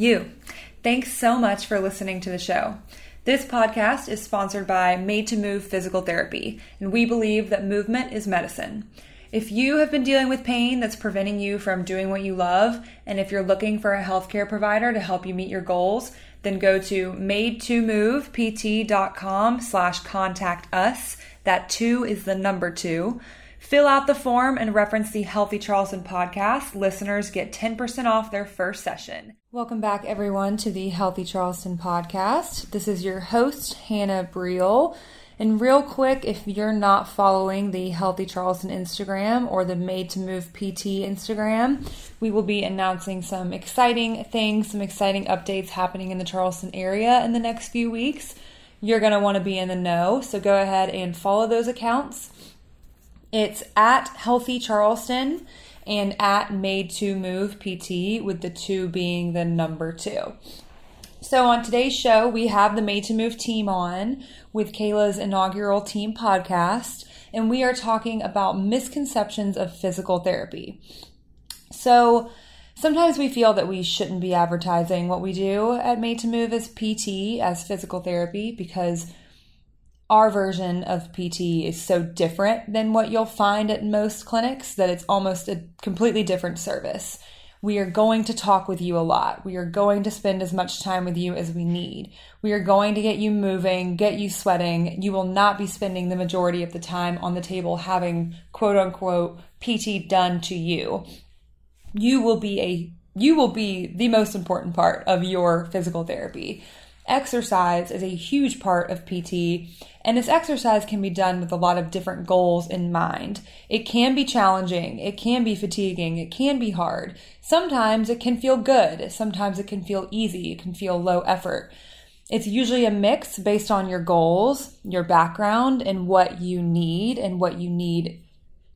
You. Thanks so much for listening to the show. This podcast is sponsored by Made to Move Physical Therapy, and we believe that movement is medicine. If you have been dealing with pain that's preventing you from doing what you love, and if you're looking for a healthcare provider to help you meet your goals, then go to made2movept.com slash contact us. That two is the number two. Fill out the form and reference the Healthy Charleston podcast. Listeners get 10% off their first session. Welcome back, everyone, to the Healthy Charleston podcast. This is your host, Hannah Briel. And real quick, if you're not following the Healthy Charleston Instagram or the Made to Move PT Instagram, we will be announcing some exciting things, some exciting updates happening in the Charleston area in the next few weeks. You're going to want to be in the know, so go ahead and follow those accounts. It's at Healthy Charleston and at Made to Move PT, with the two being the number two. So, on today's show, we have the Made to Move team on with Kayla's inaugural team podcast, and we are talking about misconceptions of physical therapy. So, sometimes we feel that we shouldn't be advertising what we do at Made to Move as PT, as physical therapy, because our version of PT is so different than what you'll find at most clinics that it's almost a completely different service. We are going to talk with you a lot. We are going to spend as much time with you as we need. We are going to get you moving, get you sweating. You will not be spending the majority of the time on the table having quote unquote PT done to you. You will be a you will be the most important part of your physical therapy. Exercise is a huge part of PT, and this exercise can be done with a lot of different goals in mind. It can be challenging, it can be fatiguing, it can be hard. Sometimes it can feel good, sometimes it can feel easy, it can feel low effort. It's usually a mix based on your goals, your background, and what you need and what you need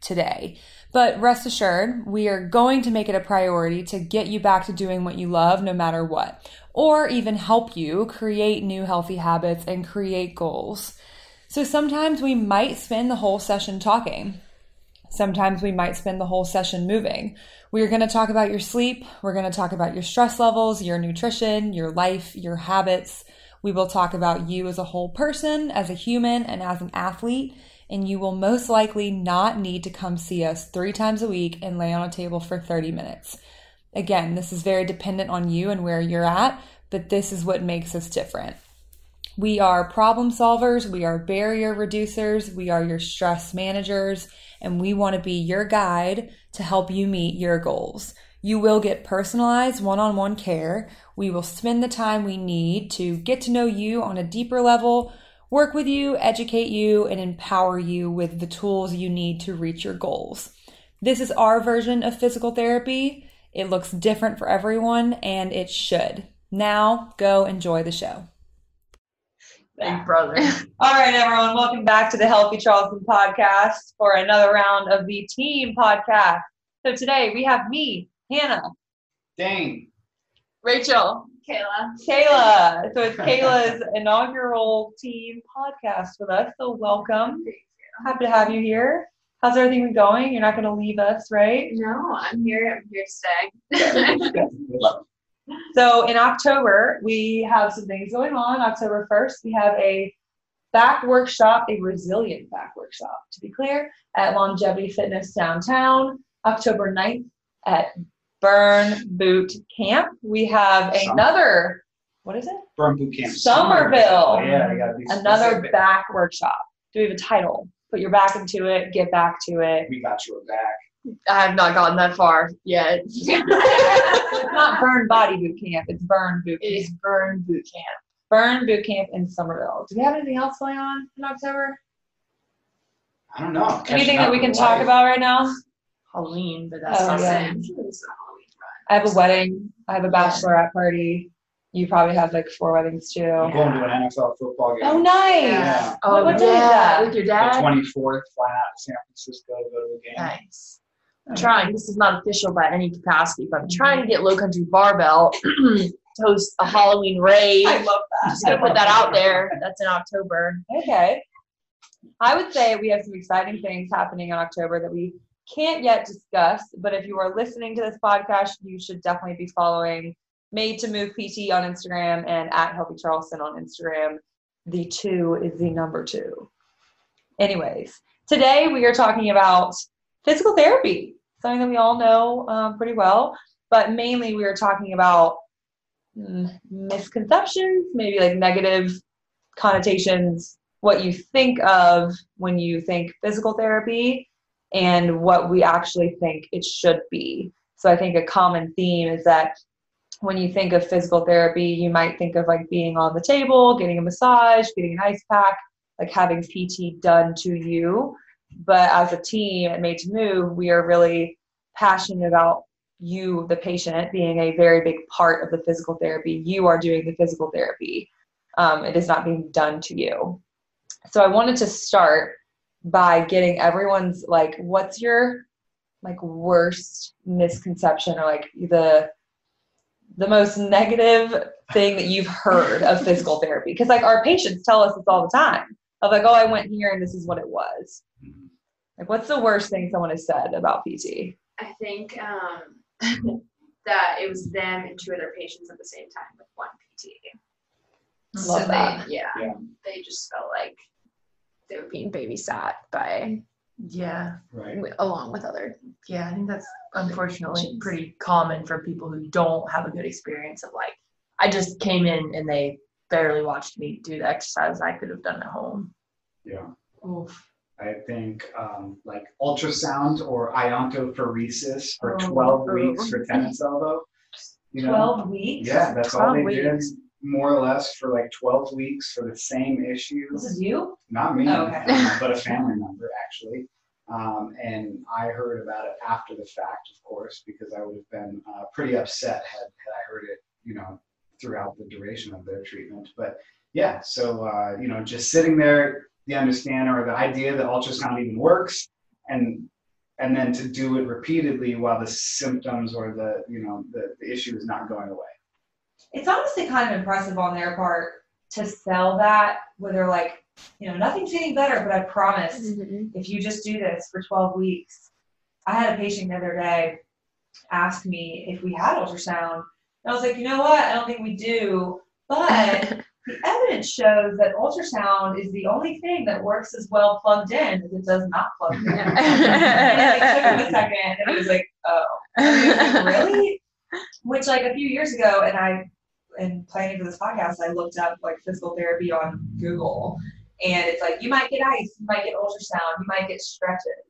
today. But rest assured, we are going to make it a priority to get you back to doing what you love no matter what, or even help you create new healthy habits and create goals. So sometimes we might spend the whole session talking. Sometimes we might spend the whole session moving. We're going to talk about your sleep. We're going to talk about your stress levels, your nutrition, your life, your habits. We will talk about you as a whole person, as a human, and as an athlete and you will most likely not need to come see us three times a week and lay on a table for 30 minutes. Again, this is very dependent on you and where you're at, but this is what makes us different. We are problem solvers, we are barrier reducers, we are your stress managers, and we want to be your guide to help you meet your goals. You will get personalized one on one care. We will spend the time we need to get to know you on a deeper level work with you, educate you, and empower you with the tools you need to reach your goals. This is our version of physical therapy. It looks different for everyone, and it should. Now, go enjoy the show. Big brother. All right, everyone, welcome back to the Healthy Charleston podcast for another round of the team podcast. So today we have me, Hannah, Dang. Rachel. Kayla. Kayla. So it's Kayla's inaugural team podcast with us. So welcome. Happy to have you here. How's everything been going? You're not going to leave us, right? No, I'm here. I'm here to stay. So in October, we have some things going on. October 1st, we have a back workshop, a resilient back workshop, to be clear, at Longevity Fitness downtown. October 9th at Burn Boot Camp. We have Summer. another, what is it? Burn Boot Camp. Summerville. Yeah, you gotta be Another specific. back workshop. Do we have a title? Put your back into it, get back to it. We got your back. I have not gotten that far yet. it's not Burn Body Boot Camp, it's Burn Boot Camp. is Burn Boot Camp. Burn Boot Camp in Summerville. Do we have anything else going on in October? I don't know. Anything that we can talk life. about right now? Halloween, but that's Oh, not yeah. I have a wedding. I have a bachelorette party. You probably have like four weddings too. I'm going to an NFL football game. Oh, nice. Yeah. Oh, What day is yeah, that? with your The dad. 24th, flying out to San Francisco to go to a game. Nice. I'm trying. This is not official by any capacity, but I'm mm-hmm. trying to get Low Country Barbell to host a Halloween rave. I love that. Just gonna put that out there. That's in October. Okay. I would say we have some exciting things happening in October that we can't yet discuss, but if you are listening to this podcast, you should definitely be following Made to Move PT on Instagram and at Healthy Charleston on Instagram. The two is the number two. Anyways, today we are talking about physical therapy, something that we all know um, pretty well, but mainly we are talking about mm, misconceptions, maybe like negative connotations, what you think of when you think physical therapy, and what we actually think it should be. So I think a common theme is that when you think of physical therapy, you might think of like being on the table, getting a massage, getting an ice pack, like having PT done to you. But as a team at Made to Move, we are really passionate about you, the patient, being a very big part of the physical therapy. You are doing the physical therapy. Um, it is not being done to you. So I wanted to start by getting everyone's like, what's your like worst misconception or like the the most negative thing that you've heard of physical therapy? Because like our patients tell us this all the time of like, oh, I went here and this is what it was. Mhm. Like, what's the worst thing someone has said about PT? I think um, that it was them and two other patients at the same time with one PT. Love so that. they, yeah, Yeah. they just felt like they were being babysat by Yeah, Right. along with other. yeah. I think that's unfortunately pretty common for people who don't have a good experience of like, I just came in and they barely watched me do the exercise I could have done at home. Yeah. Oof. I think um, like ultrasound or iontophoresis for Oh, 12 oh. weeks for tennis elbow. You know? weeks? Yeah, that's all 12 they did, weeks. More or less, for like 12 weeks for the same issue. This is you? Not me, Oh, okay. uh, but a family member actually. Um, and I heard about it after the fact, of course, because I would have been uh, pretty upset had, had I heard it, you know, throughout the duration of their treatment. But yeah, so uh, you know, just sitting there, the understanding or the idea that ultrasound even works, and and then to do it repeatedly while the symptoms or the you know the, the issue is not going away. It's honestly kind of impressive on their part to sell that where they're like, you know, nothing's getting better, but I promise mm-hmm. if you just do this for 12 weeks. I had a patient the other day ask me if we had ultrasound. And I was like, you know what? I don't think we do. But the evidence shows that ultrasound is the only thing that works as well plugged in as it does not plugged in. and it like, took him a second and he was like, oh. I was like, really? Which like a few years ago, and I, in planning for this podcast, I looked up like physical therapy on Google, and it's like you might get ice, you might get ultrasound, you might get stretches,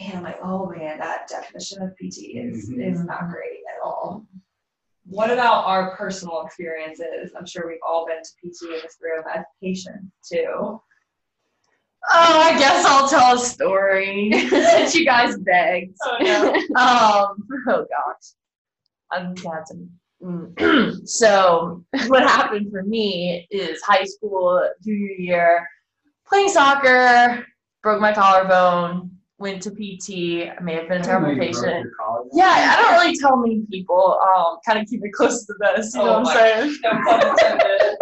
and I'm like, oh man, that definition of PT is Mhm. is not great at all. What about our personal experiences? I'm sure we've all been to PT in this room as patients too. Oh, I guess I'll tell a story since you guys begged. Oh no. um, oh gosh, I'm had some. Mm. so what happened for me is high school junior year, playing soccer, broke my collarbone, went to PT. I may have been a terrible I know you broke patient. Yeah, I don't really tell many people. Um, kind of keep it close to the vest. You know Oh what my- I'm saying? No pun intended.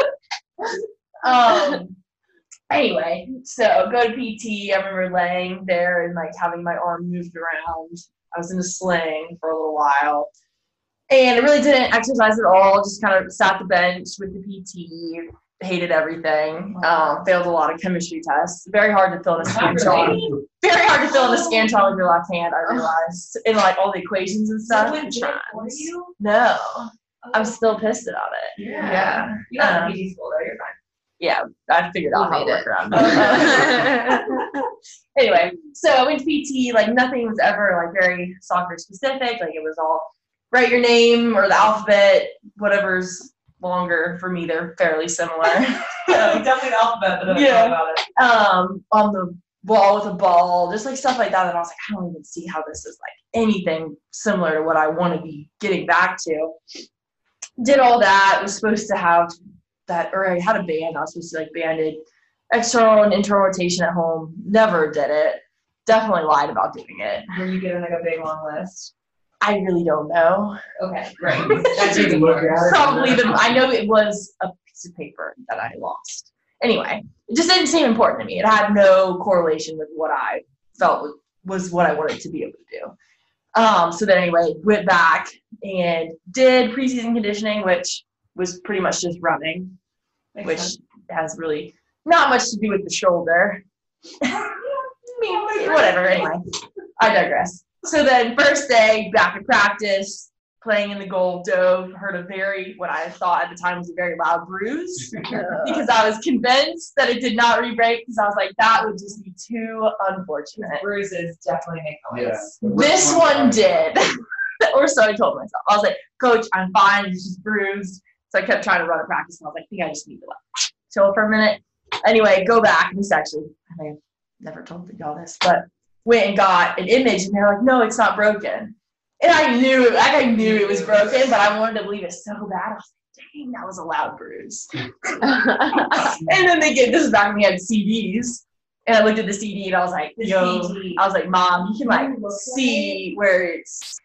um anyway so go to pt i remember laying there and like having my arm moved around i was in a sling for a little while and i really didn't exercise at all just kind of sat the bench with the pt hated everything. Um, failed a lot of chemistry tests. Very hard to fill in a scantron. Very hard to fill in a scantron with your left hand. I realized, in like all the equations and stuff. No, I'm still pissed about it. Yeah. You got Um, the PT school though, you're fine. yeah, I figured out how to work around it. anyway, so I went to PT. Like nothing was ever like very soccer specific. Like it was all write your name or the alphabet, whatever's longer for me. They're fairly similar. Definitely the alphabet, but Yeah. about it. um, on the wall with a ball, just like stuff like that. And I was like, I don't even see how this is like anything similar to what I want to be getting back to. Did all that, was supposed to have that, or I had a band, I was supposed to like banded external and internal rotation at home. Never did it. Definitely lied about doing it. Were you given like a big long list? I really don't know. Okay, great. That's even look. Probably the, I know it was a piece of paper that I lost. Anyway, it just didn't seem important to me. It had no correlation with what I felt was, was what I wanted to be able to do. Um, so then anyway, went back and did preseason conditioning, which was pretty much just running, Makes which sense. has really not much to do with the shoulder. I mean, whatever. Anyway, I digress. So then, first day back in practice, playing in the goal, dove, heard a very what I thought at the time was a very loud bruise because I was convinced that it did not re-break because I was like that would just be too unfortunate. Bruises definitely make noise. Yeah. This one did, or so I told myself. I was like, Coach, I'm fine. It's just bruised. So I kept trying to run a practice, and I was like, I think I just need to like chill for a minute. Anyway, go back. And This actually, I may have never told y'all this, but went and got an image, and they're like, No, it's not broken. And I knew, like I knew it was broken, but I wanted to believe it so bad. I was like, Dang, that was a loud bruise. And then they get this is back when we had CDs. And I looked at the CD and I was like, yo, I was like, mom, you can like see where it's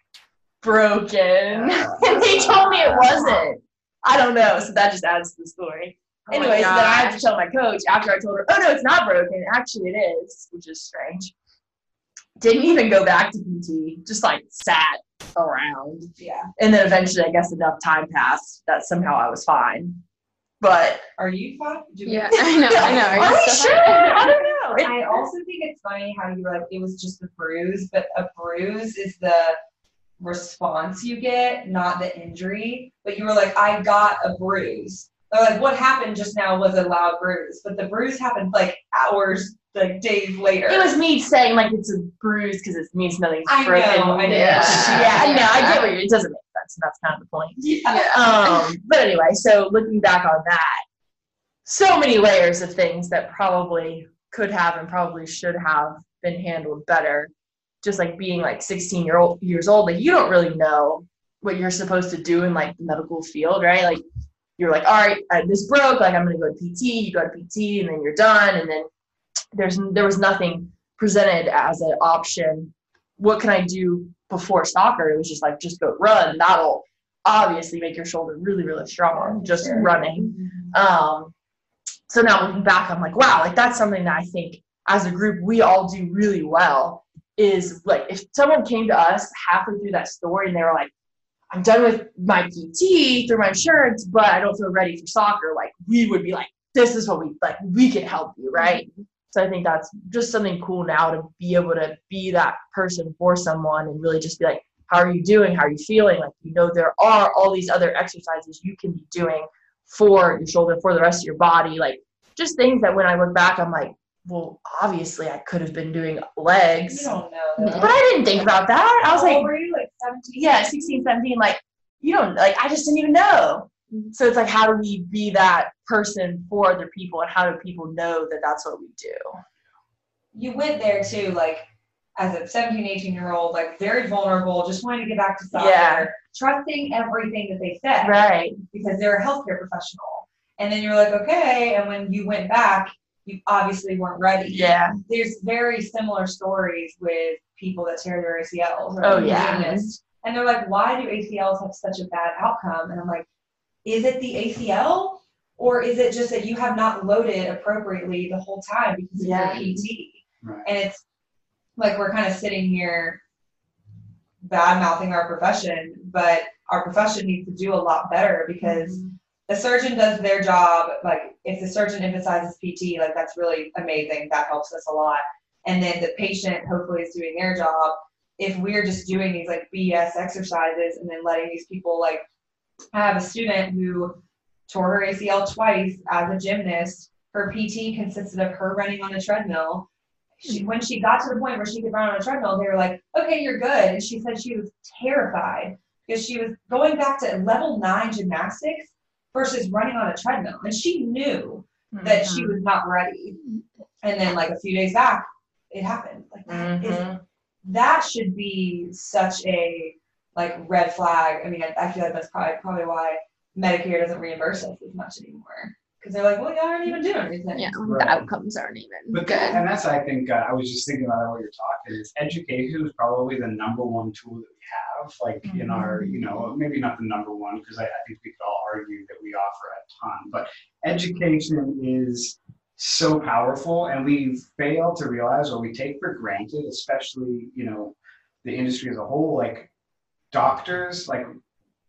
broken. and they told me it wasn't. I don't know. So that just adds to the story. Oh my Anyway, so then I had to tell my coach after I told her, oh no, it's not broken. Actually, it is, which is strange. Didn't even go back to PT, just like sat around. Yeah. And then eventually, I guess enough time passed that somehow I was fine. But Are you fine? Do we- Yeah, I know, I know. Are Are you we sure? fine? I don't know. It- I also think it's funny how you were like, it was just a bruise, but a bruise is the response you get, not the injury. But you were like, I got a bruise. Or like, what happened just now was a loud bruise, but the bruise happened like hours, like days later. It was me saying like it's a bruise because it means nothing's I know. I know. Yeah, yeah, I know. I get what you. It doesn't make sense, that's kind of the point. Yeah. Um, but anyway, so looking back on that, so many layers of things that probably could have and probably should have been handled better. Just like being like 16 year old years old, like you don't really know what you're supposed to do in like the medical field, right? Like you're like, all right, uh, this broke, like I'm gonna go to PT. You go to PT, and then you're done, and then there's there was nothing presented as an option. What can I do before soccer? It was just like just go run. That'll obviously make your shoulder really really strong just Sure. running. Um, so now looking back, I'm like, wow, like that's something that I think as a group we all do really well. Is like if someone came to us halfway through that story and they were like, I'm done with my PT through my insurance, but I don't feel ready for soccer. Like we would be like, this is what we like. We can help you, right? So I think that's just something cool now to be able to be that person for someone and really just be like, how are you doing? How are you feeling? Like you know there are all these other exercises you can be doing for your shoulder, for the rest of your body. Like just things that when I look back, I'm like, well, obviously I could have been doing You legs. don't know. But I didn't think about that. I was like, were you like 17? yeah, 16, 17, like, you don't, like, I just didn't even know. Mm-hmm. So it's like, how do we be that person for other people and how do people know that that's what we do? you went there too, like as a 17, 18 year old, like very vulnerable, just wanting to get back to soccer, Yeah. trusting everything that they said Right. because they're a healthcare professional. And then you're like, okay. And when you went back, you obviously weren't ready. Yeah. There's very similar stories with people that tear their ACLs. Right? Oh, yeah. Gymnasts. And they're like, why do ACLs have such a bad outcome? And I'm like, is it the ACL? Or is it just that you have not loaded appropriately the whole time because of Yeah. your PT? Right. And it's like we're kind of sitting here bad mouthing our profession, but our profession needs to do a lot better because mm-hmm. the surgeon does their job. Like if the surgeon emphasizes PT, like that's really amazing. That helps us a lot. And then the patient hopefully is doing their job. If we're just doing these like BS exercises and then letting these people like, I have a student who tore her ACL twice as a gymnast. Her PT consisted of her running on a treadmill. She, when she got to the point where she could run on a treadmill, they were like, okay, you're good. And she said she was terrified because she was going back to level nine gymnastics versus running on a treadmill. And she knew that she was not ready. And then like a few days back, it happened. Like is- Mhm. that should be such a like red flag. I mean, I, I feel like that's probably probably why Medicare doesn't reimburse us as much anymore because they're like, well, y'all aren't even doing anything. Yeah, Right. the outcomes aren't even But good. and that's I think uh, I was just thinking about what you're talking is education is probably the number one tool that we have like in our you know maybe not the number one because I, I think we could all argue that we offer a ton but education is so powerful and we fail to realize or we take for granted especially you know the industry as a whole like doctors like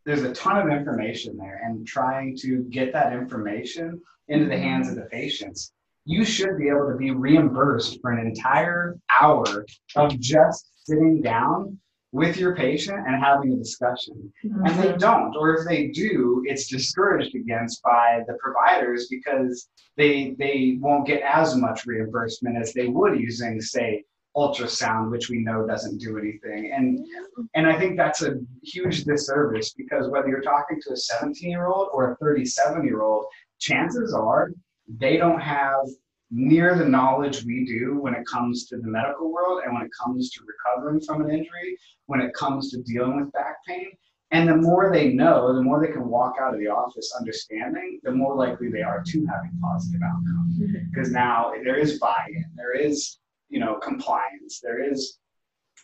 there's a ton of information there and trying to get that information into the hands of the patients you should be able to be reimbursed for an entire hour of just sitting down with your patient and having a discussion. And they mm-hmm. don't, or if they do, it's discouraged against by the providers because they they won't get as much reimbursement as they would using, say, ultrasound, which we know doesn't do anything. And and I think that's a huge disservice because whether you're talking to a 17 year old or a 37 year old, chances are they don't have near the knowledge we do when it comes to the medical world and when it comes to recovering from an injury, when it comes to dealing with back pain. And the more they know, the more they can walk out of the office understanding, the more likely they are to having positive outcomes. Mm-hmm. Because now there is buy-in, there is, you know, compliance, there is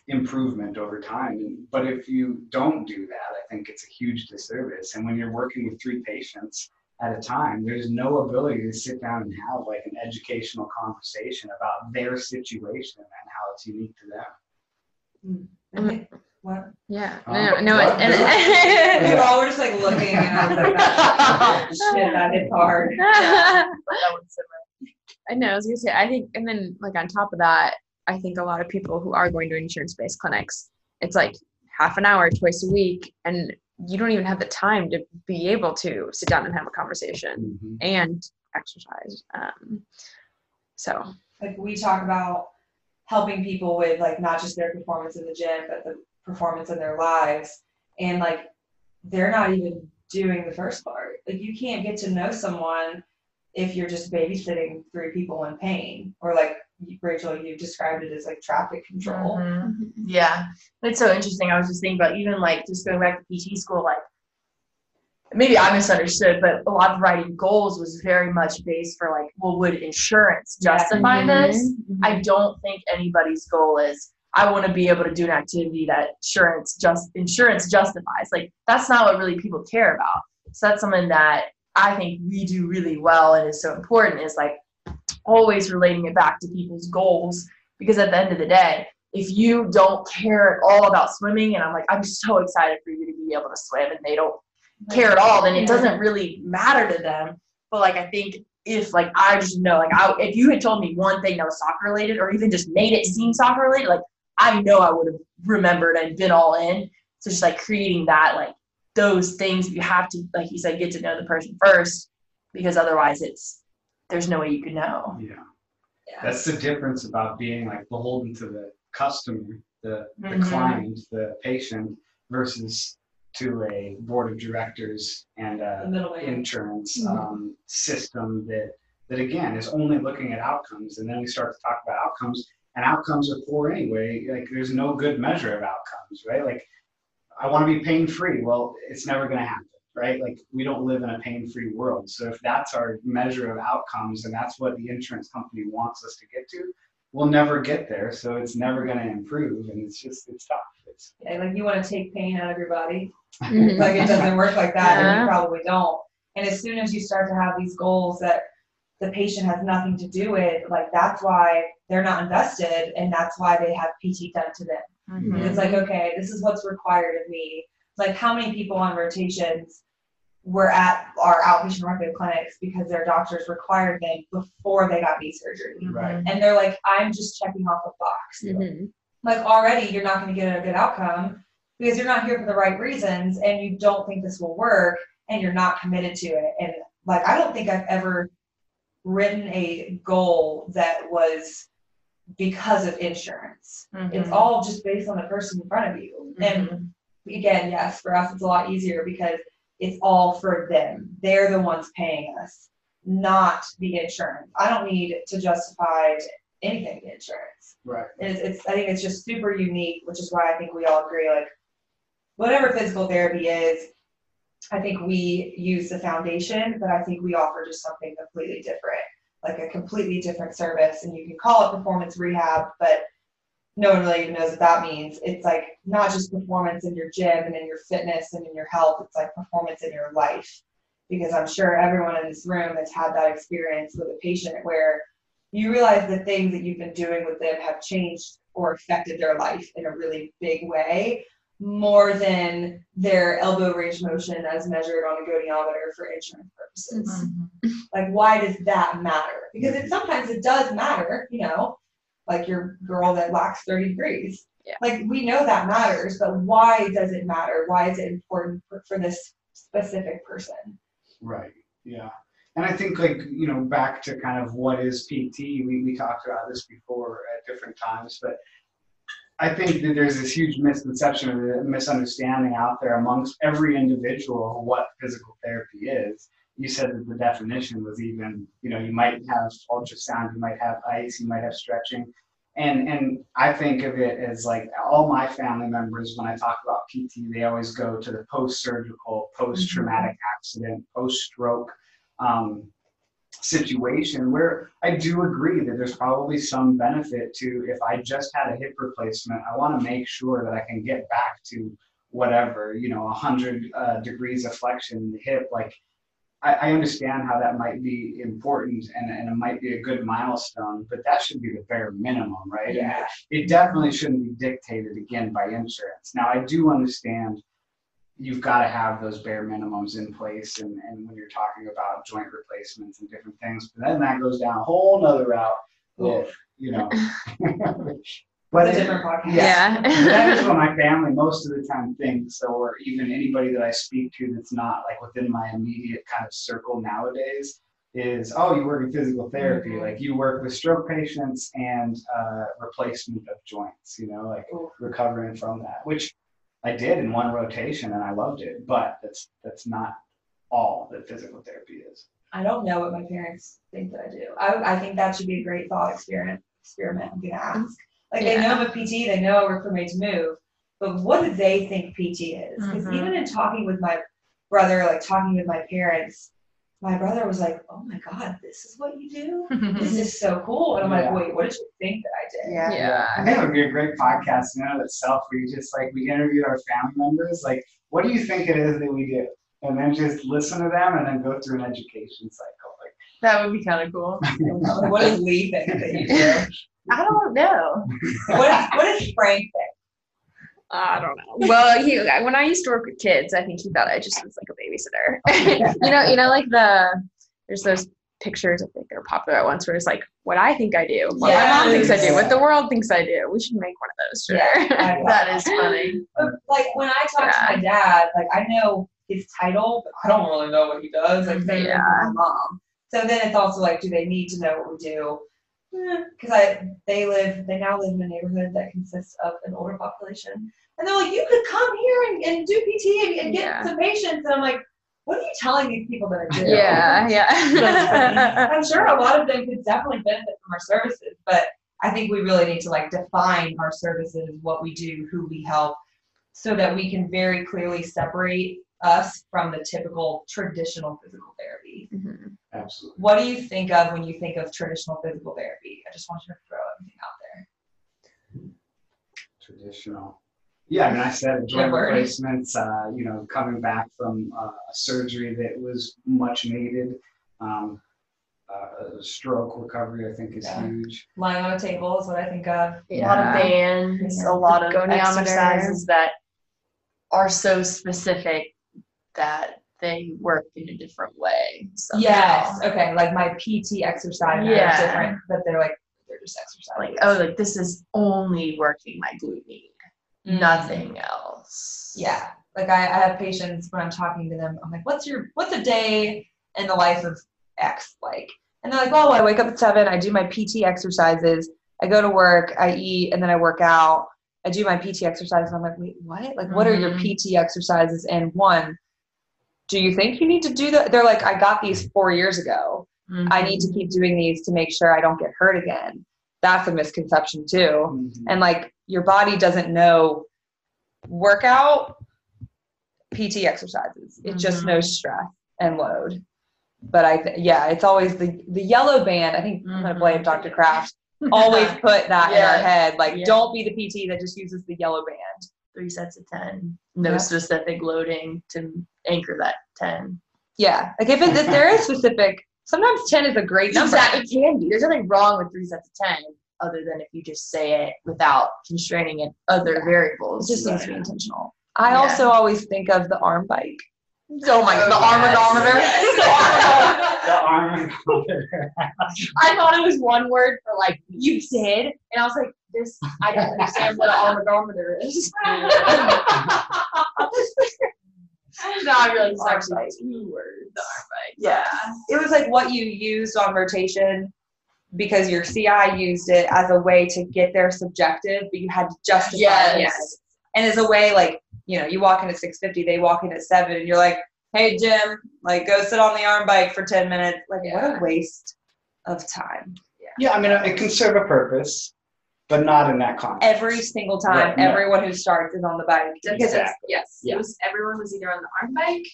improvement over time. But if you don't do that, I think it's a huge disservice. And when you're working with three patients at a time, there's no ability to sit down and have like an educational conversation about their situation and how it's unique to them. What? Yeah, Um, no, no, what? and, We all were just like looking and I was like, "Oh, shit, that hit hard. That one's similar. I know. I was gonna say. I think, and then like on top of that, I think a lot of people who are going to insurance-based clinics, it's like half an hour twice a week, and you don't even have the time to be able to sit down and have a conversation and exercise. Um, so like we talk about helping people with like not just their performance in the gym but the performance in their lives and like they're not even doing the first part like you can't get to know someone if you're just babysitting three people in pain or like rachel you described it as like traffic control Mhm. Yeah, it's so interesting. I was just thinking about even like just going back to PT school, like maybe I misunderstood, but a lot of writing goals was very much based for like, well, would insurance Yeah. justify this? Mhm. I don't think anybody's goal is I want to be able to do an activity that insurance just insurance justifies. Like that's not what really people care about. So that's something that I think we do really well and is so important is like always relating it back to people's goals because at the end of the day, if you don't care at all about swimming and I'm like I'm so excited for you to be able to swim and they don't care at all, then it doesn't really matter to them. But like I think if like I just know like I if you had told me one thing that was soccer related or even just made it seem soccer related, like I know I would have remembered and been all in. So just like creating that like those things you have to like you said get to know the person first because otherwise it's there's no way you could know. Yeah. yeah. That's the difference about being like beholden to the customer, the, the Mhm. client, the patient versus to a board of directors and the a middleman insurance Mhm. um, system that that again is only looking at outcomes and then we start to talk about outcomes and outcomes are poor anyway like there's no good measure of outcomes right like i want to be pain free well it's never going to happen right? Like we don't live in a pain free world. So if that's our measure of outcomes and that's what the insurance company wants us to get to we'll never get there. So it's never going to improve and it's just it's tough. It's Yeah, like you want to take pain out of your body? Like it doesn't work like that and you probably don't. And as soon as you start to have these goals that the patient has nothing to do with like that's why they're not invested and that's why they have pt done to them Mm-hmm. it's like okay this is what's required of me like how many people on rotations were at our outpatient ortho clinics because their doctors required them before they got knee surgery. Right. And they're like, I'm just checking off a box. Mhm. Like already you're not going to get a good outcome because you're not here for the right reasons and you don't think this will work and you're not committed to it. And like I don't think I've ever written a goal that was because of insurance. It's Mhm. all just based on the person in front of you. And again, yes, for us it's a lot easier because it's all for them. They're the ones paying us, not the insurance. I don't need to justify anything to insurance. Right. It's, it's I think it's just super unique, which is why I think we all agree like whatever physical therapy is, I think we use the foundation, but I think we offer just something completely different, like a completely different service. And you can call it performance rehab, but no one really even knows what that means. It's like not just performance in your gym and in your fitness and in your health, it's like performance in your life. Because I'm sure everyone in this room has had that experience with a patient where you realize the things that you've been doing with them have changed or affected their life in a really big way more than their elbow range motion as measured on a goniometer for insurance purposes. Mm-hmm. Like, why does that matter? Because it sometimes it does matter, you know, like your girl that lacks 30 degrees. Yeah. Like, we know that matters, but why does it matter? Why is it important for, for this specific person? Right. Yeah. And I think like, you know, back to kind of what is PT, we, we talked about this before at different times, but I think that there's this huge misconception or misunderstanding out there amongst every individual what physical therapy is. You said that the definition was even, you know, you might have ultrasound, you might have ice, you might have stretching. And and I think of it as like all my family members, when I talk about PT, they always go to the post-surgical, post-traumatic accident, post-stroke um, situation where I do agree that there's probably some benefit to if I just had a hip replacement, I want to make sure that I can get back to whatever, you know, 100 uh, degrees of flexion in the hip. Like, I, I understand how that might be important and, and it might be a good milestone, but that should be the bare minimum, right? Yeah. it definitely shouldn't be dictated again by insurance. Now, I do understand you've got to have those bare minimums in place and, and when you're talking about joint replacements and different things but then that goes down a whole nother route that, you know but It's a it- different podcast. Yeah. that is what my family most of the time thinks or even anybody that i speak to that's not like within my immediate kind of circle nowadays is oh you work in physical therapy Mhm. like you work with stroke patients and uh, replacement of joints you know like Ooh. recovering from that which i did in one rotation and i loved it but that's that's not all that physical therapy is I don't know what my parents think that I do. I, I think that should be a great thought experiment. Experiment. I'm gonna ask. Like they know I'm a PT, they know I work for Made to Move, but what do they think PT is? Because Mhm. even in talking with my brother, like talking with my parents, my brother was like, "Oh my God, this is what you do? This is so cool!" And I'm Yeah. like, "Wait, what did you think that I did?" Yeah. Yeah. I think it would be a great podcast in and of itself where you just like we interviewed our family members, like, what do you think it is that we do? And then just listen to them and then go through an education cycle. Like That would be kind of cool. Like, what does Lee think that you do? I don't know. What, is, what does Frank think? I don't know. Well, he when I used to work with kids, I think he thought I just was like a babysitter. you know, you know, like the there's those pictures I think they're popular at once where it's like what I think I do, what my mom thinks I do, what the world thinks I do. We should make one of those. Sure. I love That is funny. But like when I talk to my dad, like I know his title, but I don't really know what he does. Like same Yeah. my mom. So then it's also like, do they need to know what we do? Eh, because I they live they now live in a neighborhood that consists of an older population, and they're like, you could come here and, and do PT and, and get Yeah. some patients. And I'm like, what are you telling these people that I do? yeah, yeah. I'm sure a lot of them could definitely benefit from our services, but I think we really need to like define our services, what we do, who we help, so that we can very clearly separate us from the typical traditional physical therapy. Mhm. absolutely. What do you think of when you think of traditional physical therapy? I just want you to throw everything out there. Traditional. Yeah, I mean, I said joint word. replacements. Uh, you know, coming back from uh, a surgery that was much needed. Um, uh, stroke recovery, I think, is Yeah. huge. Lying on a table is what I think of. A lot of Yeah. bands, a lot of Goniometer. exercises that are so specific that they work in a different way. somehow. Yes. Okay. Like my PT exercise Yeah. different, but they're like they're just exercising. Like, oh, like this is only working my glute med, nothing mm. else. Yeah. Like I, I have patients when I'm talking to them, I'm like, what's your what's a day in the life of X like? And they're like, oh, I wake up at seven, I do my PT exercises, I go to work, I eat, and then I work out. I do my PT exercises. And I'm like, wait, what? Like, what are your mm-hmm. PT exercises? And one, do you think you need to do that? They're like, I got these four years ago. I need to mm-hmm. keep doing these to make sure I don't get hurt again. That's a misconception too. Mhm. And like your body doesn't know workout, PT exercises. It just Mhm. knows stress and load. But I, th- yeah, it's always the the yellow band. I think I'm gonna blame Mhm. Dr. Kraft. Always put that in our head. Like, Yeah. don't be the PT that just uses the yellow band. three sets of ten. No Yeah. specific loading to anchor that ten. Yeah, like if, it, if there is specific, sometimes ten is a great number. Exactly, it can be. There's nothing wrong with three sets of ten, other than if you just say it without constraining it other Yeah. variables. It just needs to be intentional. I Yeah. also always think of the arm bike. Oh my god, the armodometer. The arm. I thought it was one word for like you did, and I was like, this I don't understand what an armodometer is. no, I realized it's actually two words. The arm bike. Yeah. It was like what you used on rotation because your CI used it as a way to get their subjective, but you had to justify Yes. it. Yes. And as a way, like, you know, you walk in at 650, they walk in at 7, and you're like, hey, Jim, like, go sit on the arm bike for 10 minutes. Like, what Yeah. a waste of time. Yeah, yeah, I mean, it can serve a purpose, but not in that context. Every single time, Right, no. everyone who starts is on the bike. Because Exactly. Yes, it was everyone was either on the arm bike,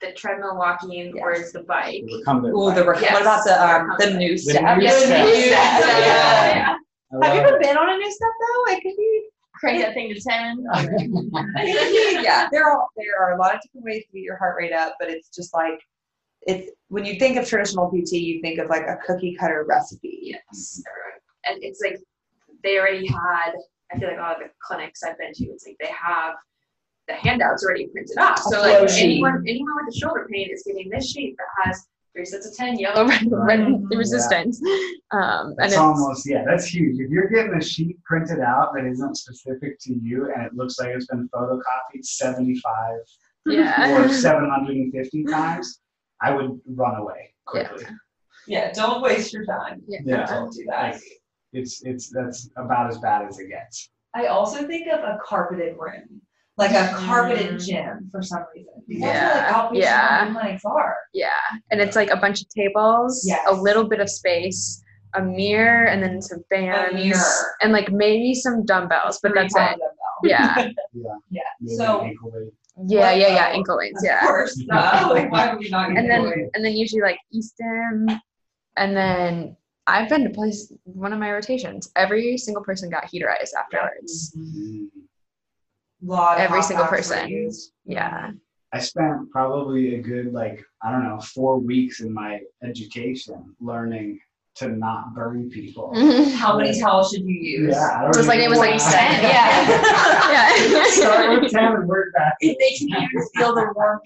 the treadmill walking, or Yes. it's the bike. The recumbent ooh, the, bike. rec- what about the, um, the Yes. new The new Yes, step. the new Yeah. step. Yeah. I Have you love ever been on a NuStep though? It could be Crank that thing to ten. yeah, there are there are a lot of different ways to get your heart rate up, but it's just like it's when you think of traditional PT, you think of like a cookie cutter recipe. Yes. And it's like they already had. I feel like a lot of the clinics I've been to, it's like they have the handouts already printed off. So like anyone anyone with a shoulder pain is getting this sheet that has three sets of ten yellow. Red, Mhm. the resistance. Um, and That's it's, almost yeah, that's huge. If you're getting a sheet printed out that isn't specific to you and it looks like it's been photocopied 75 yeah. or 750 times, I would run away quickly. Yeah, don't waste your time. Yeah. Yeah. Don't do Like, it's it's that's about as bad as it gets. I also think of a carpeted room, like a carpeted Mm. gym for some reason. Because Yeah, like yeah. clinics are. Yeah, and it's like a bunch of tables, Yes. a little bit of space, a mirror, and then some bands, mirror. and like maybe some dumbbells, but Three that's it. dumbbell. Yeah, Yeah. Yeah. Maybe So an ankle weight. yeah, yeah, yeah. Ankle weights, Of yeah. course. No, like why would we not get And then away? and then usually like e-stim, and then I've been to place one of my rotations. Every single person got heaterized afterwards. Mm. Lot Every single person. Yeah, I spent probably a good like I don't know four weeks in my education learning to not burn people. Mm-hmm. How many towels should you use? Yeah, I don't It like- it was like know. 10, yeah. Start with ten and work back. It makes you feel the warmth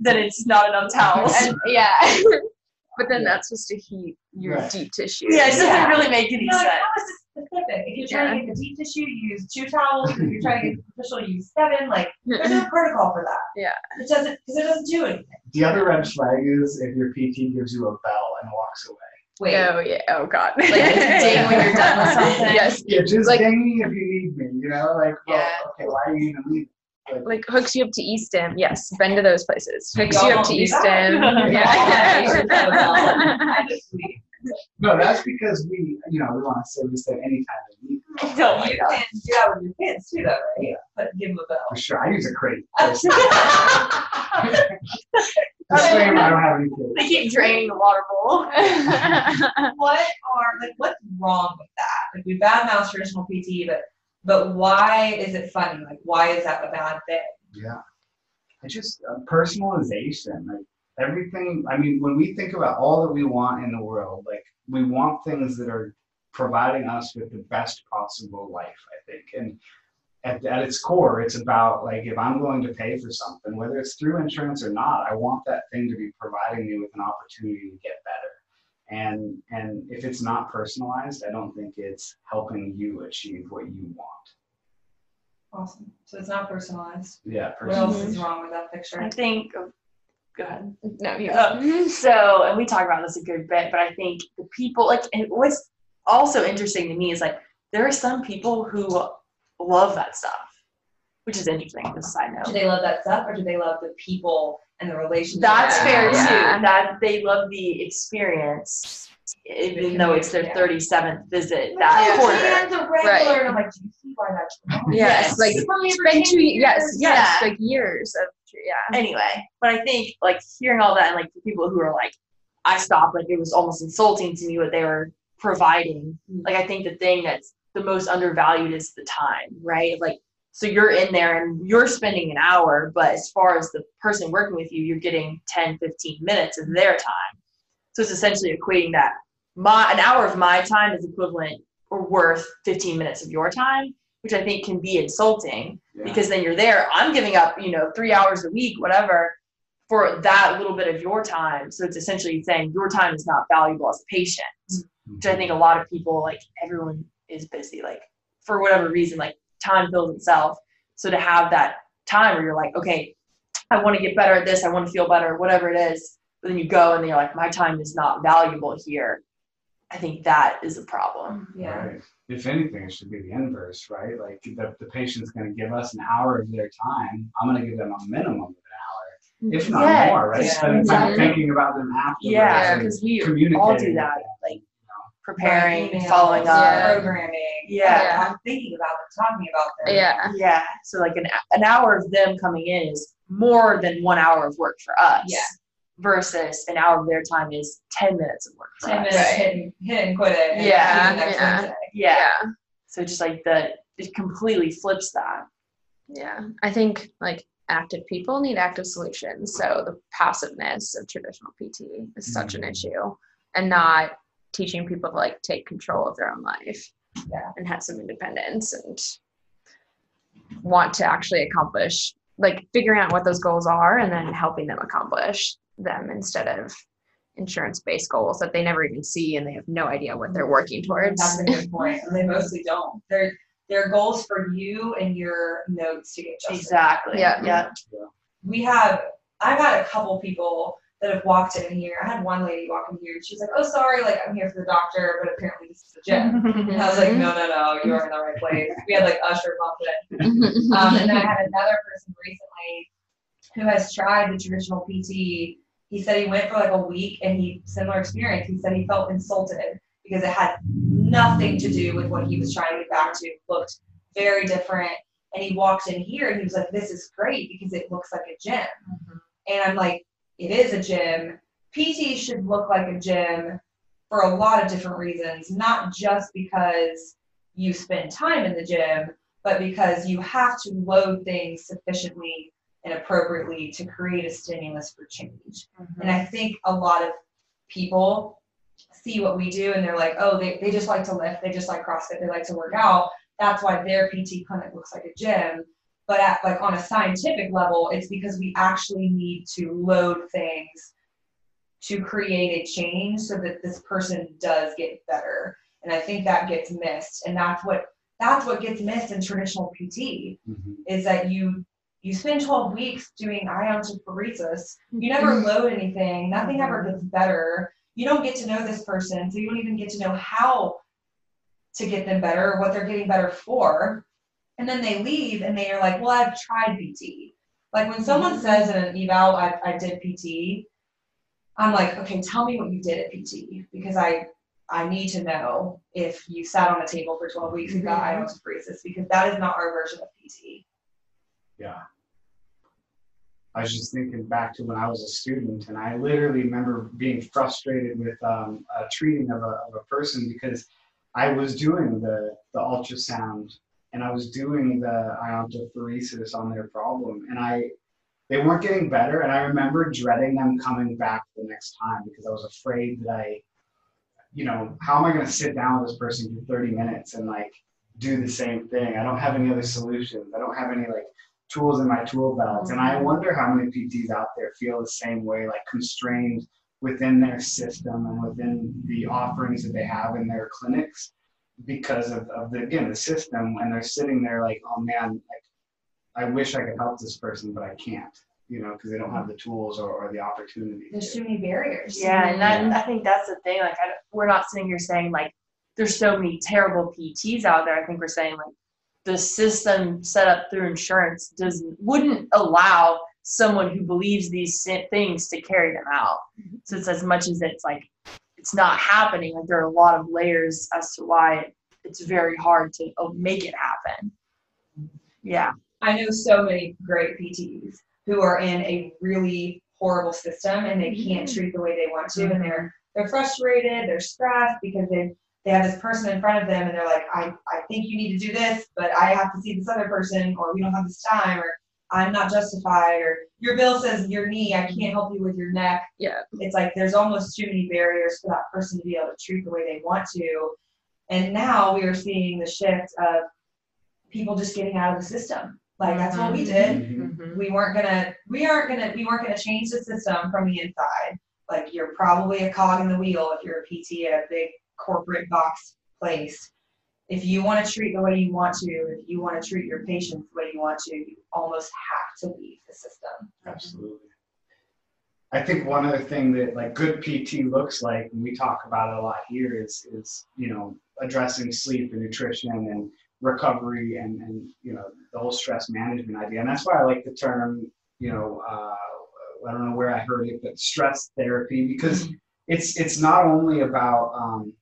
that it's not enough towels. and, yeah. but then that's just to heat your Right. deep tissue. yeah, it doesn't Yeah. really make any You know, sense. how is this specific? If you're trying to get the deep tissue, you use two towels. If you're trying to get superficial, you use seven. Like, there's no protocol for that. Yeah. It doesn't, because it doesn't do anything. The other red flag is if your PT gives you a bell and walks away. Wait. Oh yeah. Oh god. Like, ding when you're done with something. Yes. Yeah, just Like- ding if you need me. You know, like well, Yeah. okay, why are you even leaving? Like, Like hooks you up to e-stim. Yes. Been to those places. Hooks Y'all up to do that? e-stim. Yeah. I just leave. no, that's because we, you know, we want to service them anytime they need. it. Oh my you God. can do that with your kids too, though, right? Yeah. But give them a bell. For sure, I use a crate. Disclaimer: I don't have any kids. They keep draining the water bowl. what are like what's wrong with that? Like we badmouth traditional PT, but but why is it funny? Like why is that a bad thing? Yeah. it's just uh, personalization, like everything. I mean, when we think about all that we want in the world, like we want things that are providing us with the best possible life. I think, and at, at its core, it's about like if I'm going to pay for something, whether it's through insurance or not, I want that thing to be providing me with an opportunity to get better. And and if it's not personalized, I don't think it's helping you achieve what you want. Awesome. So it's not personalized. Yeah, What else personalized. is wrong with that picture? I think. Go ahead. No, you. Uh, so, and we talk about this a good bit, but I think the people like and what's also interesting to me is like there are some people who love that stuff, which is interesting. As side side Do they love that stuff, or do they love the people and the relationship? that's fair Yeah. too. That they love the experience, even though it's their Yeah. thirty seventh visit Yeah. that quarter. And the regular, and I'm like, do you see why that's wrong? Yes, like It's only been two years. yes, Yeah. like years of yeah. anyway, but I think like hearing all that and like the people who are like, I stopped, like it was almost insulting to me what they were providing. Mm-hmm. Like I think the thing that's the most undervalued is the time, right? Like so you're in there and you're spending an hour, but as far as the person working with you, you're getting 10, 15 minutes of their time. So it's essentially equating that my an hour of my time is equivalent or worth 15 minutes of your time, which I think can be insulting Yeah. because then you're there. I'm giving up, you know, three hours a week, whatever, for that little bit of your time. So it's essentially saying your time is not valuable as a patient, mm-hmm. which I think a lot of people, like everyone is busy, like for whatever reason, like time fills itself. So to have that time where you're like, okay, I want to get better at this, I want to feel better, whatever it is, but then you go and then you're like, my time is not valuable here. I think that is a problem. Mm-hmm. Yeah. Right. If anything, it should be the inverse, right? Like the, the patient's going to give us an hour of their time. I'm going to give them a minimum of an hour, if not Yeah. more, right? Yeah. Spending time Exactly. thinking about them afterwards. Yeah, because we all do that, like you know. preparing, Emails, following up. Yeah. programming. Yeah. Oh, I'm thinking about them, talking about them. Yeah. Yeah. So like an an hour of them coming in is more than one hour of work for us. Yeah. Versus an hour of their time is ten minutes of work Ten minutes, hit, and- hit and quit it. and Yeah, see you next yeah. Yeah. Yeah. So just like the it completely flips that. Yeah. I think like active people need active solutions. So the passiveness of traditional PT is such an Mhm. issue and not teaching people to like take control of their own life. Yeah. And have some independence and want to actually accomplish like figuring out what those goals are and then helping them accomplish them instead of insurance based goals that they never even see and they have no idea what they're working towards. That's a good point. And they mostly don't. They're they're goals for you and your notes to get justified. Exactly. Yeah. Yeah. we have I've had a couple people that have walked in here. I had one lady walk in here and she's like, Oh sorry, like I'm here for the doctor, but apparently this is the gym. And I was like, No, no, no, you're in the right place. We had like usher confident. Um, and then I had another person recently who has tried the traditional PT. He said he went for like a week and he similar experience. He said he felt insulted because it had nothing to do with what he was trying to get back to. It looked very different. And he walked in here and he was like, This is great because it looks like a gym. Mm-hmm. And I'm like, It is a gym. PT should look like a gym for a lot of different reasons, not just because you spend time in the gym, but because you have to load things sufficiently and appropriately to create a stimulus for change. And I think a lot of people see what we do and they're like, oh, they, they just like to lift, they just like CrossFit, they like to work out. That's why their PT clinic looks like a gym. But at like on a scientific level, it's because we actually need to load things to create a change so that this person does get better. And I think that gets missed. And that's what that's what gets missed in traditional PT Mhm. is that you you spend 12 weeks doing iontophoresis. You never mm-hmm. load anything. Nothing ever mm-hmm. gets better. You don't get to know this person, so you don't even get to know how to get them better or what they're getting better for. And then they leave and they are like, well, I've tried PT. Like when someone mm-hmm. says in an eval, I, I did PT, I'm like, okay, tell me what you did at PT because I I need to know if you sat on a table for 12 weeks and got iontophoresis because that is not our version of PT. Yeah. I was just thinking back to when I was a student, and I literally remember being frustrated with um, a treating of a, of a person because I was doing the, the ultrasound and I was doing the iontophoresis on their problem, and I they weren't getting better, and I remember dreading them coming back the next time because I was afraid that I, you know, how am I going to sit down with this person for 30 minutes and like do the same thing. I don't have any other solutions. I don't have any like tools in my tool belt. And I mm-hmm. wonder how many PTs out there feel the same way, like constrained within their system and within the offerings that they have in their clinics because of, of the again the system and they're sitting there like, oh man, like I wish I could help this person, but I can't, you know, because they don't have the tools or, or the opportunity. There's to. too many barriers. Yeah, and that, I think that's the thing. Like, I, we're not sitting here saying like there's so many terrible PTs out there. I think we're saying like the system set up through insurance doesn't wouldn't allow someone who believes these things to carry them out. So it's as much as it's like it's not happening. Like there are a lot of layers as to why it's very hard to uh, make it happen. Yeah. I know so many great PTs who are in a really horrible system and they can't treat the way they want to and they're they're frustrated, they're stressed because they they have this person in front of them and they're like, I, I think you need to do this, but I have to see this other person or we don't have this time or I'm not justified or your bill says your knee, I can't help you with your neck. Yeah. It's like there's almost too many barriers for that person to be able to treat the way they want to. And now we are seeing the shift of people just getting out of the system. Like that's what we did. Mhm. We weren't gonna we aren't gonna we weren't gonna change the system from the inside. Like you're probably a cog in the wheel if you're a PT at a big corporate box place. If you want to treat the way you want to, if you want to treat your patients the way you want to, you almost have to leave the system. Absolutely. I think one other thing that like good PT looks like, and we talk about it a lot here, is is you know addressing sleep and nutrition and recovery and and you know the whole stress management idea. And that's why I like the term, you know, uh, I don't know where I heard it, but stress therapy because it's it's not only about um,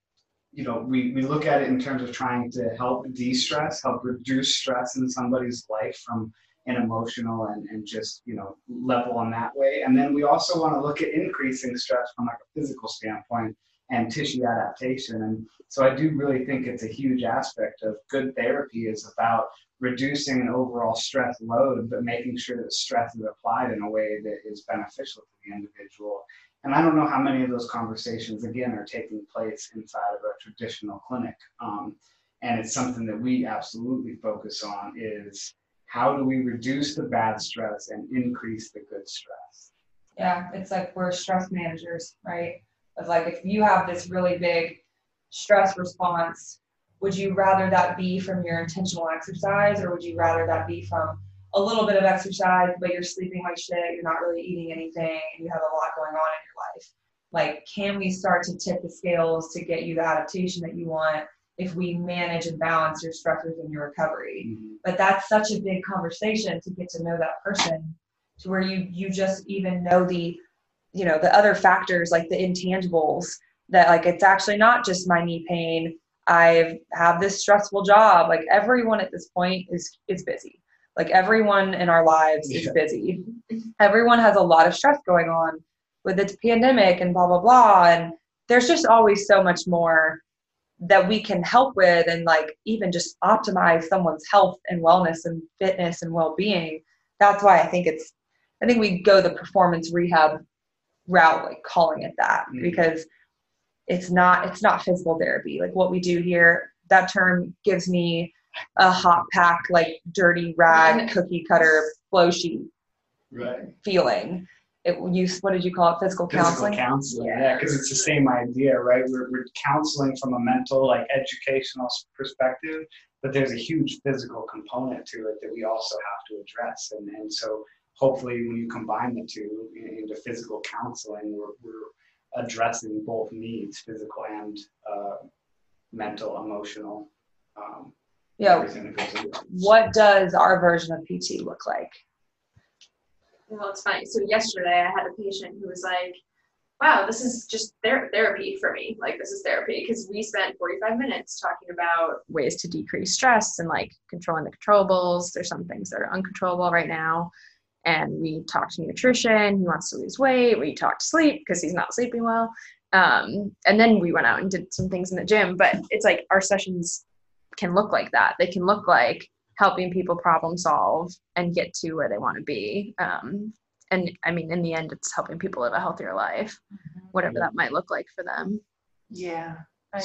you know we, we look at it in terms of trying to help de-stress, help reduce stress in somebody's life from an emotional and, and just you know level on that way. And then we also want to look at increasing stress from like a physical standpoint and tissue adaptation. And so i do really think it's a huge aspect of good therapy is about reducing an overall stress load but making sure that stress is applied in a way that is beneficial to the individual and i don't know how many of those conversations again are taking place inside of a traditional clinic um, and it's something that we absolutely focus on is how do we reduce the bad stress and increase the good stress? Yeah, it's like we're stress managers, right? Of like if you have this really big stress response, would you rather that be from your intentional exercise or would you rather that be from a little bit of exercise, but you're sleeping like shit, you're not really eating anything, and you have a lot going on? Like, can we start to tip the scales to get you the adaptation that you want if we manage and balance your stressors and your recovery? Mm-hmm. but that's such a big conversation to get to know that person to where you you just even know the you know the other factors like the intangibles that like it's actually not just my knee pain. I've have this stressful job. Like everyone at this point is is busy. Like everyone in our lives is busy. Everyone has a lot of stress going on with the pandemic and blah blah blah. And there's just always so much more that we can help with and like even just optimize someone's health and wellness and fitness and well-being. That's why i think it's i think we go the performance rehab route like calling it that Mhm. because it's not it's not physical therapy. Like what we do here that term gives me a hot pack like dirty rag cookie cutter flow sheet Right. feeling it you what did you call it physical counseling Physical counseling Yeah. yeah, because it's the same idea, right? We're, we're counseling from a mental, like educational perspective, but there's a huge physical component to it that we also have to address. And, and so hopefully when you combine the two into physical counseling, we're, we're addressing both needs, physical and uh, mental, emotional. Um, yeah everything that goes into it. what does our version of pt look like Well, it's funny. So yesterday I had a patient who was like, wow, this is just ther- therapy for me. Like this is therapy because we spent 45 minutes talking about ways to decrease stress and like controlling the controllables. There's some things that are uncontrollable right now. And we talked nutrition. He wants to lose weight. We talked sleep because he's not sleeping well. Um, and then we went out and did some things in the gym. But it's like our sessions can look like that. They can look like helping people problem solve and get to where they want to be. Um, and I mean, in the end, it's helping people live a healthier life, whatever that might look like for them. Yeah. I,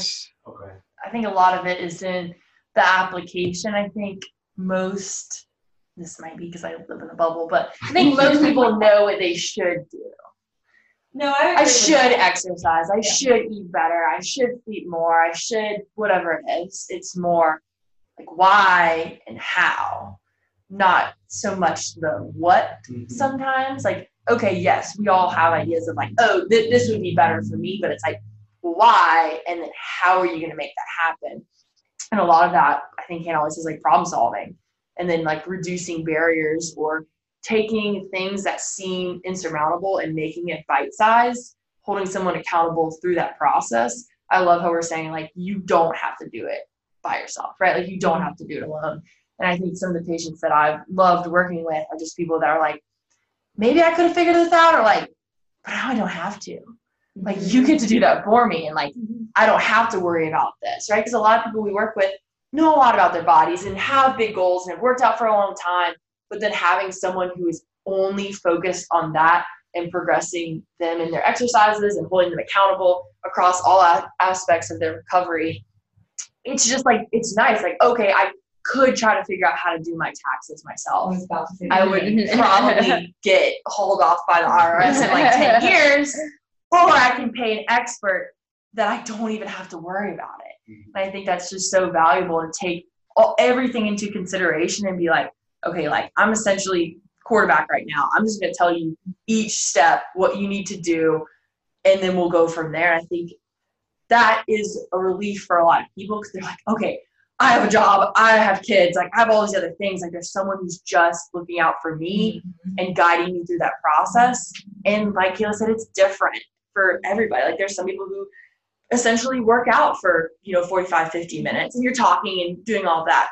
Okay. I think a lot of it is in the application, I think most, this might be because I live in a bubble, but I think most people know what they should do. No, I, I should exercise. I should eat better. I should sleep more. I should whatever it is. It's more like why and how, not so much the what. Mhm. Sometimes, like okay, yes, we all have ideas of like, oh, th- this would be better for me, but it's like why, and then how are you going to make that happen? And a lot of that, I think, Hannah always says like problem solving, and then like reducing barriers or taking things that seem insurmountable and making it bite sized, holding someone accountable through that process. I love how we're saying like you don't have to do it by yourself, right? Like you don't have to do it alone. And I think some of the patients that I've loved working with are just people that are like, maybe I could have figured this out, or like, but now I don't have to. Like you get to do that for me, and like I don't have to worry about this, right? Because a lot of people we work with know a lot about their bodies and have big goals and have worked out for a long time, but then having someone who is only focused on that and progressing them in their exercises and holding them accountable across all aspects of their recovery. It's just like it's nice. Like okay, I could try to figure out how to do my taxes I myself. was about to I that. would probably get hauled off by the IRS in like 10 years, or I can pay an expert that I don't even have to worry about it. Mhm. And I think that's just so valuable to take all, everything into consideration and be like, okay, like I'm essentially quarterback right now. I'm just going to tell you each step what you need to do, and then we'll go from there. I think that is a relief for a lot of people because they're like, okay, I have a job, I have kids, like I have all these other things. Like there's someone who's just looking out for me mm-hmm. and guiding me through that process. And like Kayla said, it's different for everybody. Like there's some people who essentially work out for, you know, 45, 50 minutes and you're talking and doing all that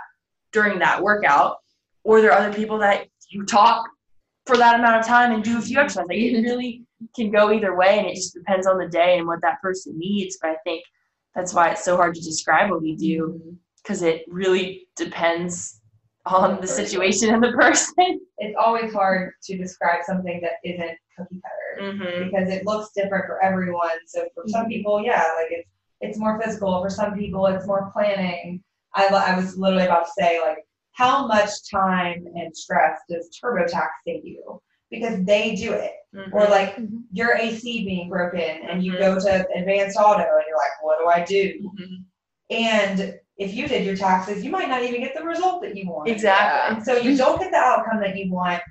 during that workout. Or there are other people that you talk for that amount of time and do a few exercises. Like it mm-hmm. really can go either way and it just depends on the day and what that person needs. But I think that's why it's so hard to describe what we do because it really depends on the situation and the person. It's always hard to describe something that isn't cookie cutter Mm-hmm. because it looks different for everyone. So for some people, yeah, like it's it's more physical. For some people, it's more planning. I, I was literally about to say like how much time and stress does TurboTax save you because they do it or like Mhm. your AC being broken and you go to advanced auto and you're like, what do I do? Mhm. And if you did your taxes, you might not even get the result that you want. Exactly. And so you don't get the outcome that you want,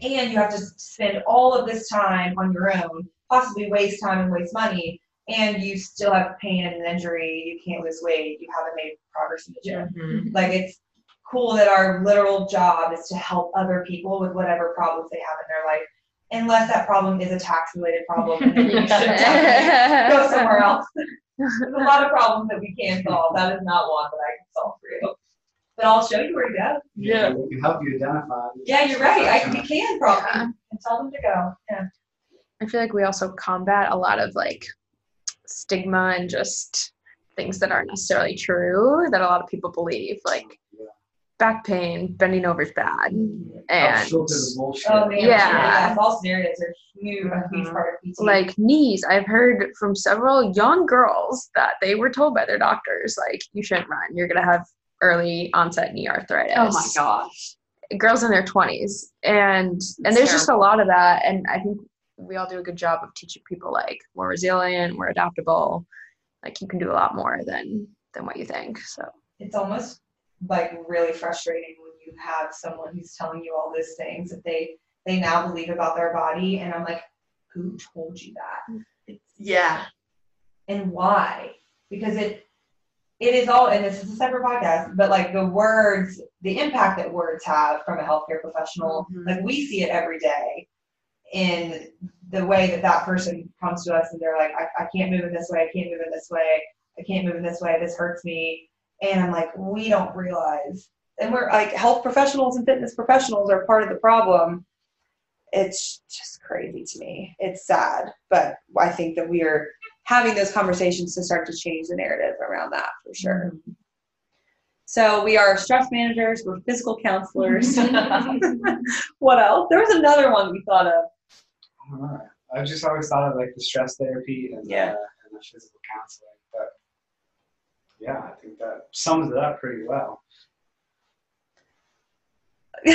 and you have to spend all of this time on your own, possibly waste time and waste money, and you still have pain and an injury, you can't lose weight, you haven't made progress in the gym. Mhm. Like it's cool that our literal job is to help other people with whatever problems they have in their life, unless that problem is a tax related problem and then you should definitely go somewhere else. There's a lot of problems that we can't solve. That is not one that I can solve for you. But I'll show you where to go. Yeah. We can help you identify. Yeah, you're right. I, can we can probably and tell them to go. Yeah. I feel like we also combat a lot of like stigma and just things that aren't necessarily true that a lot of people believe. Like Yeah. Back pain, bending over is bad. Help And the. Oh man, Yeah. False narratives are huge, a huge mm-hmm. part of PT. like knees, I've heard from several young girls that they were told by their doctors, like, you shouldn't run. You're going to have early onset knee arthritis. Oh my gosh. girls in their 20s and and there's just a lot of that and i think we all do a good job of teaching people like we're resilient we're adaptable like you can do a lot more than than what you think so it's almost like really frustrating when you have someone who's telling you all these things that they they now believe about their body, and I'm like, who told you that? Yeah. and why because it it is all and this is a separate podcast but like the words the impact that words have from a healthcare professional Mhm. like we see it every day in the way that that person comes to us and they're like I, I can't move in this way i can't move in this way i can't move in this way this hurts me and i'm like we don't realize and we're like health professionals and fitness professionals are part of the problem it's just crazy to me it's sad but i think that we are having those conversations to start to change the narrative around that for sure. So we are stress managers, we're physical counselors. what else? There was another one we thought of. I don't know. I've just always thought of like the stress therapy and, Yeah. uh, and the physical counseling, but yeah, I think that sums it up pretty well.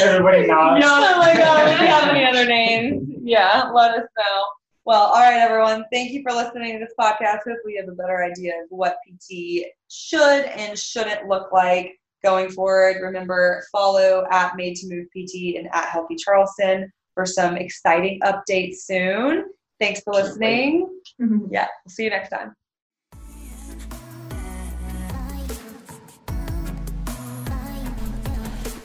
Everybody nods. oh my god, if you have any other names, yeah, let us know. Well, all right, everyone. Thank you for listening to this podcast. Hopefully, you have a better idea of what PT should and shouldn't look like going forward. Remember, follow at Made to Move PT and at Healthy Charleston for some exciting updates soon. Thanks for listening. Mm-hmm. Yeah, we'll see you next time.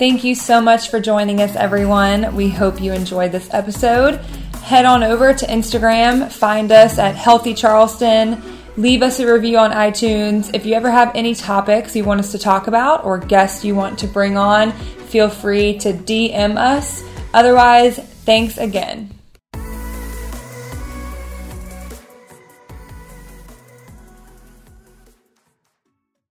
Thank you so much for joining us, everyone. We hope you enjoyed this episode. Head on over to Instagram, find us at Healthy Charleston, leave us a review on iTunes. If you ever have any topics you want us to talk about or guests you want to bring on, feel free to DM us. Otherwise, thanks again.